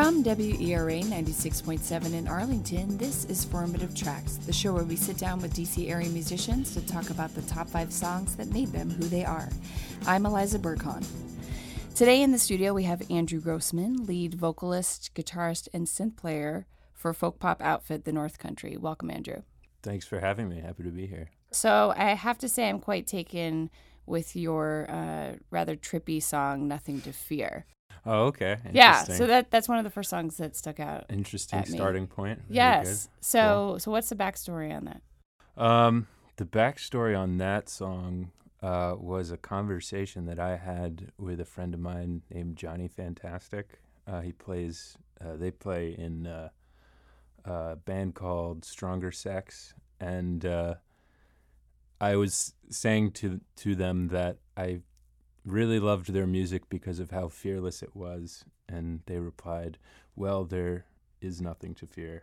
From WERA 96.7 in Arlington, this is Formative Tracks, the show where we sit down with DC area musicians to talk about the top five songs that made them who they are. I'm Eliza Burkhan. Today in the studio, we have Andrew Grossman, lead vocalist, guitarist, and synth player for folk pop outfit The North Country. Welcome, Andrew. Thanks for having me. Happy to be here. So, I have to say, I'm quite taken with your uh, rather trippy song, Nothing to Fear. Oh, okay. Yeah, so that that's one of the first songs that stuck out. Interesting starting point. Very yes. Good. So cool. so what's the backstory on that? Um, the backstory on that song uh, was a conversation that I had with a friend of mine named Johnny Fantastic. Uh, he plays. Uh, they play in uh, a band called Stronger Sex, and uh, I was saying to to them that I really loved their music because of how fearless it was. And they replied, Well, there is nothing to fear.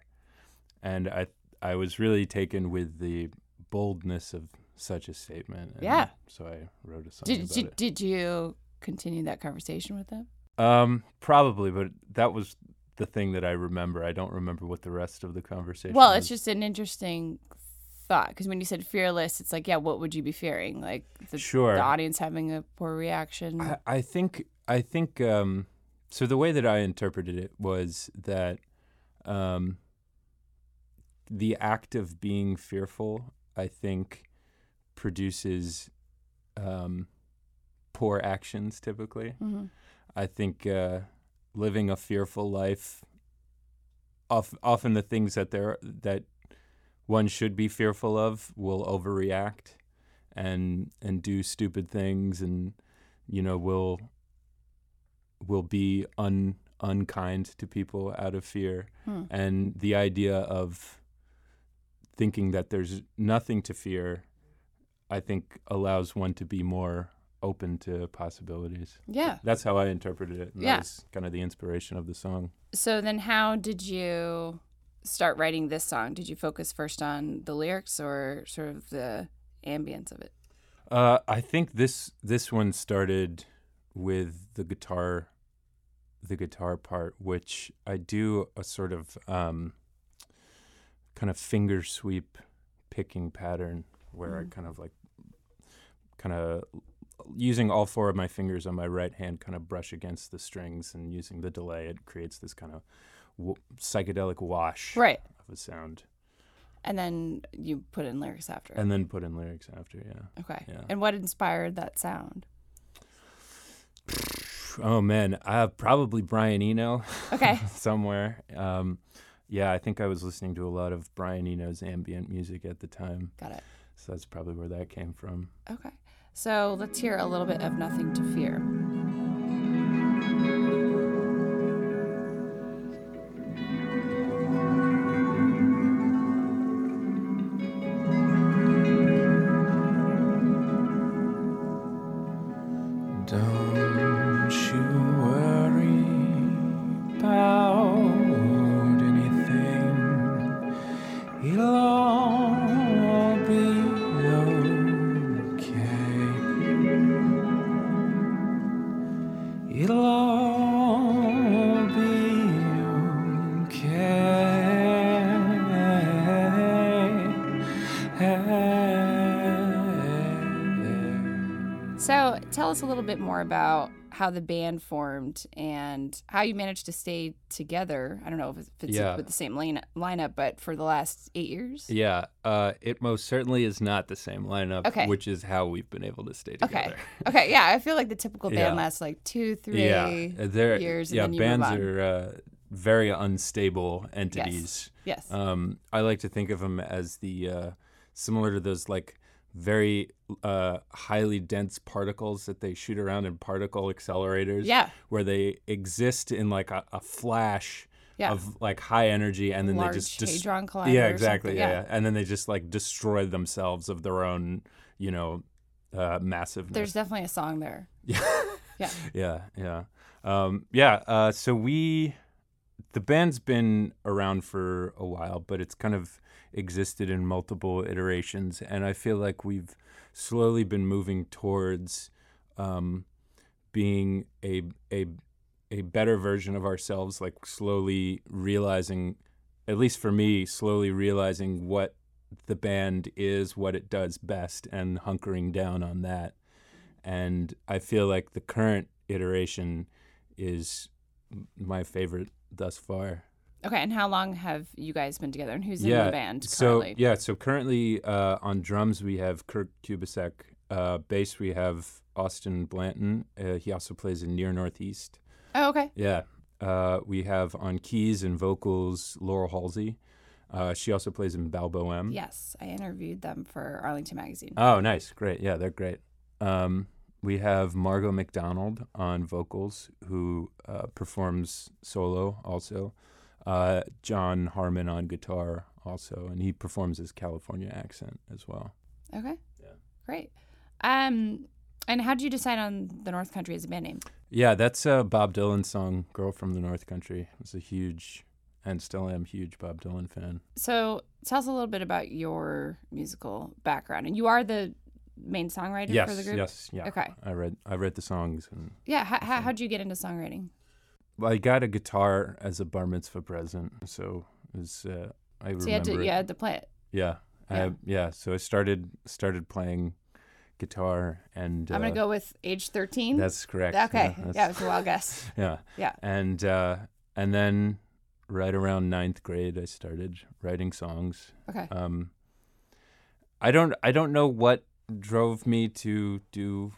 And I, I was really taken with the boldness of such a statement. And yeah. So I wrote a song. Did, it. did you continue that conversation with them? Um, probably, but that was the thing that I remember. I don't remember what the rest of the conversation. Well, was. it's just an interesting thought because when you said fearless it's like yeah what would you be fearing like the, sure. the audience having a poor reaction I, I think i think um, so the way that i interpreted it was that um, the act of being fearful i think produces um, poor actions typically mm-hmm. i think uh, living a fearful life often the things that there are that one should be fearful of will overreact and and do stupid things and you know will will be un unkind to people out of fear hmm. and the idea of thinking that there's nothing to fear i think allows one to be more open to possibilities yeah that's how i interpreted it and yeah. that was kind of the inspiration of the song so then how did you start writing this song? Did you focus first on the lyrics or sort of the ambience of it? Uh, I think this this one started with the guitar, the guitar part, which I do a sort of um, kind of finger sweep picking pattern where mm. I kind of like kind of using all four of my fingers on my right hand kind of brush against the strings and using the delay it creates this kind of w- psychedelic wash right. of a sound. And then you put in lyrics after. And then put in lyrics after, yeah. Okay. Yeah. And what inspired that sound? Oh man, uh, probably Brian Eno. Okay. somewhere. Um, yeah, I think I was listening to a lot of Brian Eno's ambient music at the time. Got it. So that's probably where that came from. Okay. So let's hear a little bit of Nothing to Fear. Don't you worry about anything. It'll all be okay. It'll all be okay. Tell us a little bit more about how the band formed and how you managed to stay together. I don't know if it's yeah. with the same line- lineup, but for the last eight years. Yeah, uh, it most certainly is not the same lineup, okay. which is how we've been able to stay together. Okay, okay, yeah, I feel like the typical band yeah. lasts like two, three yeah. years. yeah, bands are uh, very unstable entities. Yes. yes. Um, I like to think of them as the uh, similar to those like very uh, highly dense particles that they shoot around in particle accelerators. Yeah. Where they exist in like a, a flash yeah. of like high energy and then Large they just hadron Yeah, exactly. Yeah. yeah. And then they just like destroy themselves of their own, you know, uh, massiveness. There's definitely a song there. Yeah. yeah. Yeah. Yeah. Um, yeah. Uh, so we, the band's been around for a while, but it's kind of existed in multiple iterations, and I feel like we've slowly been moving towards um, being a a a better version of ourselves, like slowly realizing, at least for me, slowly realizing what the band is, what it does best, and hunkering down on that. And I feel like the current iteration is my favorite thus far. Okay, and how long have you guys been together, and who's in the band so yeah, so currently uh, on drums we have Kirk Kubasek. Uh, bass we have Austin Blanton. Uh, he also plays in Near Northeast. Oh, okay. Yeah. Uh, we have on keys and vocals Laurel Halsey. Uh, she also plays in Balboem. Yes, I interviewed them for Arlington Magazine. Oh, nice. Great. Yeah, they're great. Um, we have Margot McDonald on vocals, who uh, performs solo also. Uh, John Harmon on guitar also, and he performs his California accent as well. okay. Yeah. Great. Um, and how did you decide on the North Country as a band name? Yeah, that's uh, Bob Dylan's song "Girl from the North Country." I was a huge, and still am huge Bob Dylan fan. So tell us a little bit about your musical background, and you are the main songwriter yes, for the group. yes, yeah. Okay. I read I read the songs and Yeah. How, how, how'd you get into songwriting? Well, I got a guitar as a bar mitzvah present, so it was. Uh, I So you had remember. to it. you had to play it. Yeah, Yeah. I, yeah. So I started started playing guitar, and I'm uh, gonna go with age 13. That's correct. okay. Yeah, it was a wild guess. yeah. Yeah. And uh, and then right around ninth grade, I started writing songs. Okay. Um, I don't I don't know what drove me to do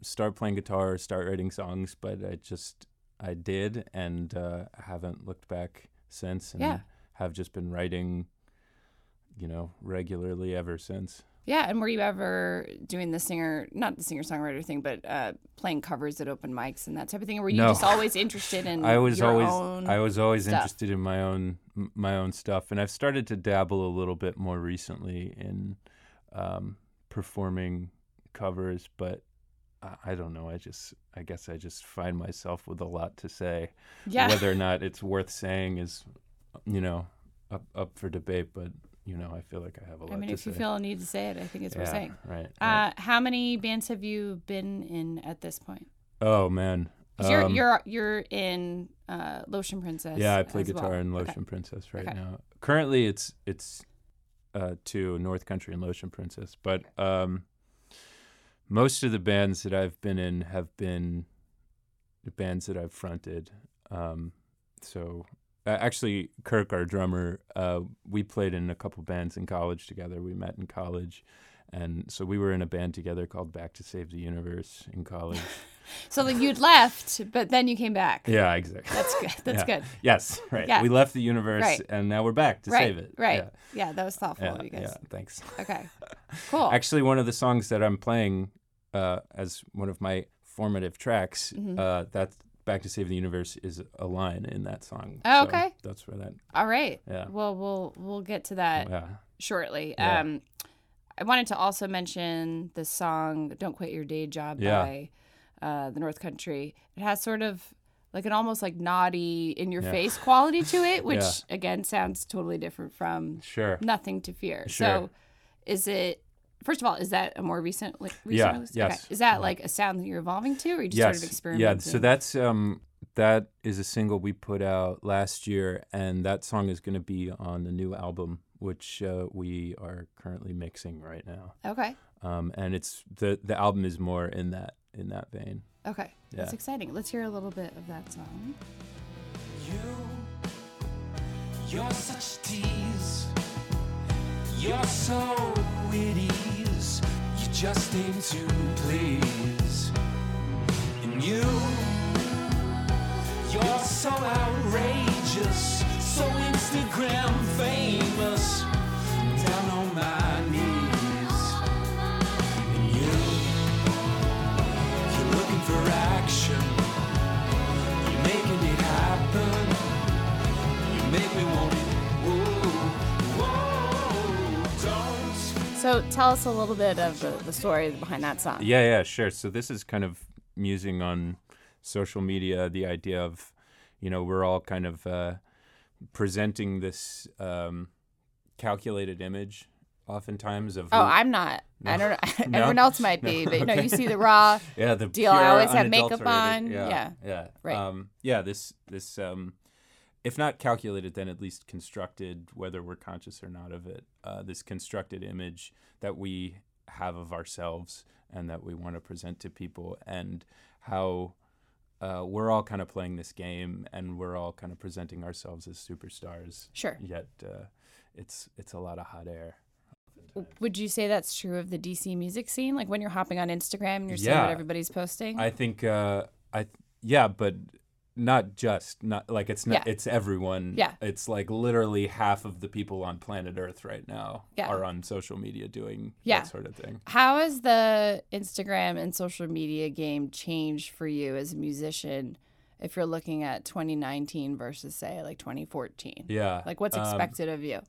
start playing guitar start writing songs, but I just I did and uh, haven't looked back since and Yeah. have just been writing you know regularly ever since. Yeah, and were you ever doing the singer, not the singer songwriter thing, but uh, playing covers at open mics and that type of thing? Or were you No. just always interested in I was always? I was always stuff? interested in my own my own stuff, and I've started to dabble a little bit more recently in um, performing covers, but I, I don't know. I just I guess I just find myself with a lot to say. yeah. Whether or not it's worth saying is, you know, up up for debate. But you know, I feel like I have a lot I mean, if you feel a need to say it, I think it's worth saying. right. right. Uh, how many bands have you been in at this point? oh man. 'Cause you're Um, you're you're in uh, Lotion Princess. Yeah, I play guitar well. in Okay. Lotion Princess right Okay. now. Currently, it's it's uh, two North Country and Lotion Princess, but um, most of the bands that I've been in have been the bands that I've fronted. Um, so uh, actually, Kirk, our drummer, uh, we played in a couple bands in college together. We met in college. And so we were in a band together called Back to Save the Universe in college. So like you'd left, but then you came back. yeah, exactly. That's good. That's Yeah. good. Yes, right. Yeah. We left the universe Right. and now we're back to right. save it. Right. Yeah. Yeah. that was thoughtful Yeah, of you guys. yeah, thanks. Okay. Cool. Actually, one of the songs that I'm playing uh, as one of my formative tracks, Mhm. uh, that "Back to Save the Universe" is a line in that song. Oh, So okay. that's where that. All right. Yeah. Well, we'll we'll get to that yeah. shortly. Yeah. Um, I wanted to also mention the song "Don't Quit Your Day Job" Yeah. by uh, the North Country. It has sort of like an almost like naughty, in your Yeah. face quality to it, which Yeah. again sounds totally different from Sure. "Nothing to Fear." Sure. So, is it? First of all, is that a more recent, like, recent Yeah, release? yes. Okay. Is that like a sound that you're evolving to, or you just yes. started experimenting? Yeah. So that's um that is a single we put out last year, and that song is going to be on the new album, which uh, we are currently mixing right now. okay. Um, and it's the the album is more in that in that vein. Okay. That's exciting. Let's hear a little bit of that song. You, you're such a tease. You're so at ease. You just aim to please. So tell us a little bit of the, the story behind that song. Yeah, yeah, sure. So this is kind of musing on social media, the idea of, you know, we're all kind of uh, presenting this um, calculated image oftentimes of Oh, who- I'm not. I don't know. No? Everyone else might be, but you know, you see the raw. yeah the deal. I always have makeup on. Yeah, Yeah. yeah, Right. Um, yeah, this this um, if not calculated, then at least constructed, whether we're conscious or not of it. Uh, this constructed image that we have of ourselves and that we want to present to people, and how uh, we're all kind of playing this game, and we're all kind of presenting ourselves as superstars. Sure. Yet uh, it's it's a lot of hot air. Would you say that's true of the DC music scene? Like when you're hopping on Instagram and you're seeing what everybody's posting? I think uh, I yeah, but not just not like it's not Yeah. it's everyone. Yeah. It's like literally half of the people on planet Earth right now Yeah. are on social media doing Yeah. that sort of thing. How has the Instagram and social media game changed for you as a musician if you're looking at 2019 versus, say, like 2014? Yeah. Like, what's um, expected of you?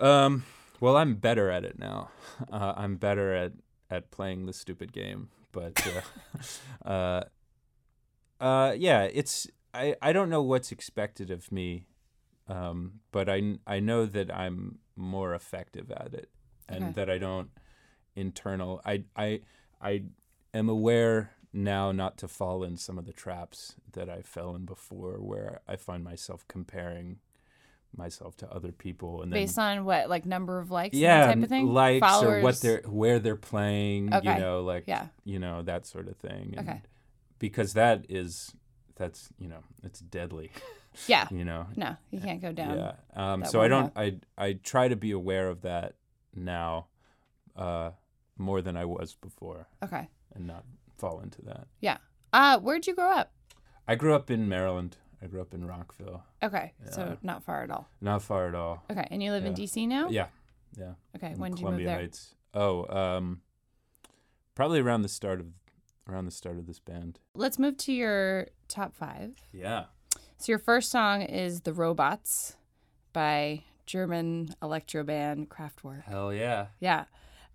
Um well, I'm better at it now. Uh, I'm better at at playing the stupid game, but uh, uh uh yeah, it's I I don't know what's expected of me. Um but I I know that I'm more effective at it and Okay. that I don't internal I I I am aware now not to fall in some of the traps that I fell in before where I find myself comparing myself to other people and then Based on what, like number of likes yeah, type of thing? likes Followers? or what they're where they're playing, Okay. you know, like Yeah. you know that sort of thing. And Okay. Because that is that's you know it's deadly, Yeah. you know. No, you can't go down. Yeah. Um, so I don't. I I try to be aware of that now, uh, more than I was before, Okay. and not fall into that. Yeah. Uh, where'd you grow up? I grew up in Maryland. I grew up in Rockville, Okay. Yeah. So not far at all. not far at all. Okay. And you live in DC now? Yeah, yeah. Okay. When did you move Columbia there? Heights. Oh, um, probably around the start of around the start of this band. Let's move to your top five. Yeah. So your first song is "The Robots" by German electro band Kraftwerk. Hell yeah. Yeah.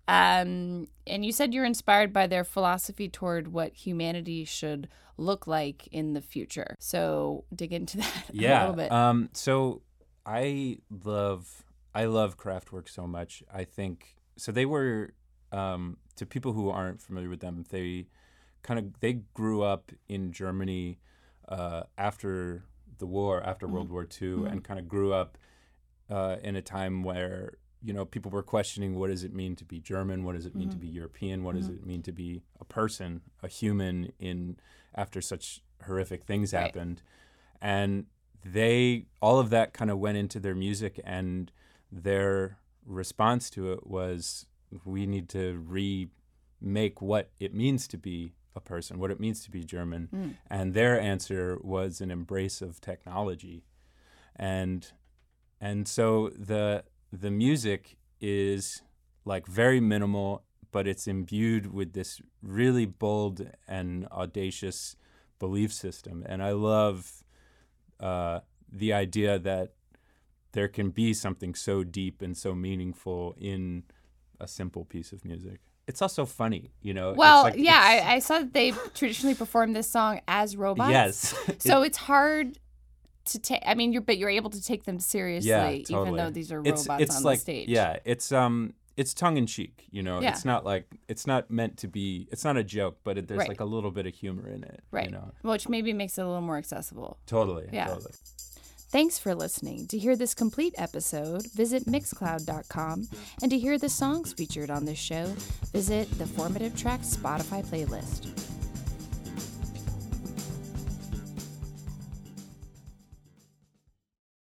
Um, and you said you're inspired by their philosophy toward what humanity should look like in the future. So dig into that a Yeah. little bit. Um. So I love I love Kraftwerk so much. I think so. They were um to people who aren't familiar with them. They kind of they grew up in Germany uh, after the war, after World War II, and kind of grew up uh, in a time where you know people were questioning what does it mean to be German, what does it mean to be European, what does it mean to be a person, a human in after such horrific things Right. happened, and they all of that kind of went into their music, and their response to it was we need to remake what it means to be a person, what it means to be German, and their answer was an embrace of technology, and and so the the music is like very minimal but it's imbued with this really bold and audacious belief system. And i love uh, the idea that there can be something so deep and so meaningful in a simple piece of music it's also funny you know It's well, like- yeah, it's- I, I saw that they traditionally perform this song as robots. yes So it's hard to take. I mean, you're but you're able to take them seriously, yeah, totally. even though these are it's, robots it's on like, the stage. Yeah, it's um, it's tongue in cheek. You know, Yeah. it's not like it's not meant to be. It's not a joke, but it, there's Right. like a little bit of humor in it. right. You know, Which maybe makes it a little more accessible. totally. Yeah. Totally. Thanks for listening. To hear this complete episode, visit Mixcloud.com, and to hear the songs featured on this show, visit the Formative Tracks Spotify playlist.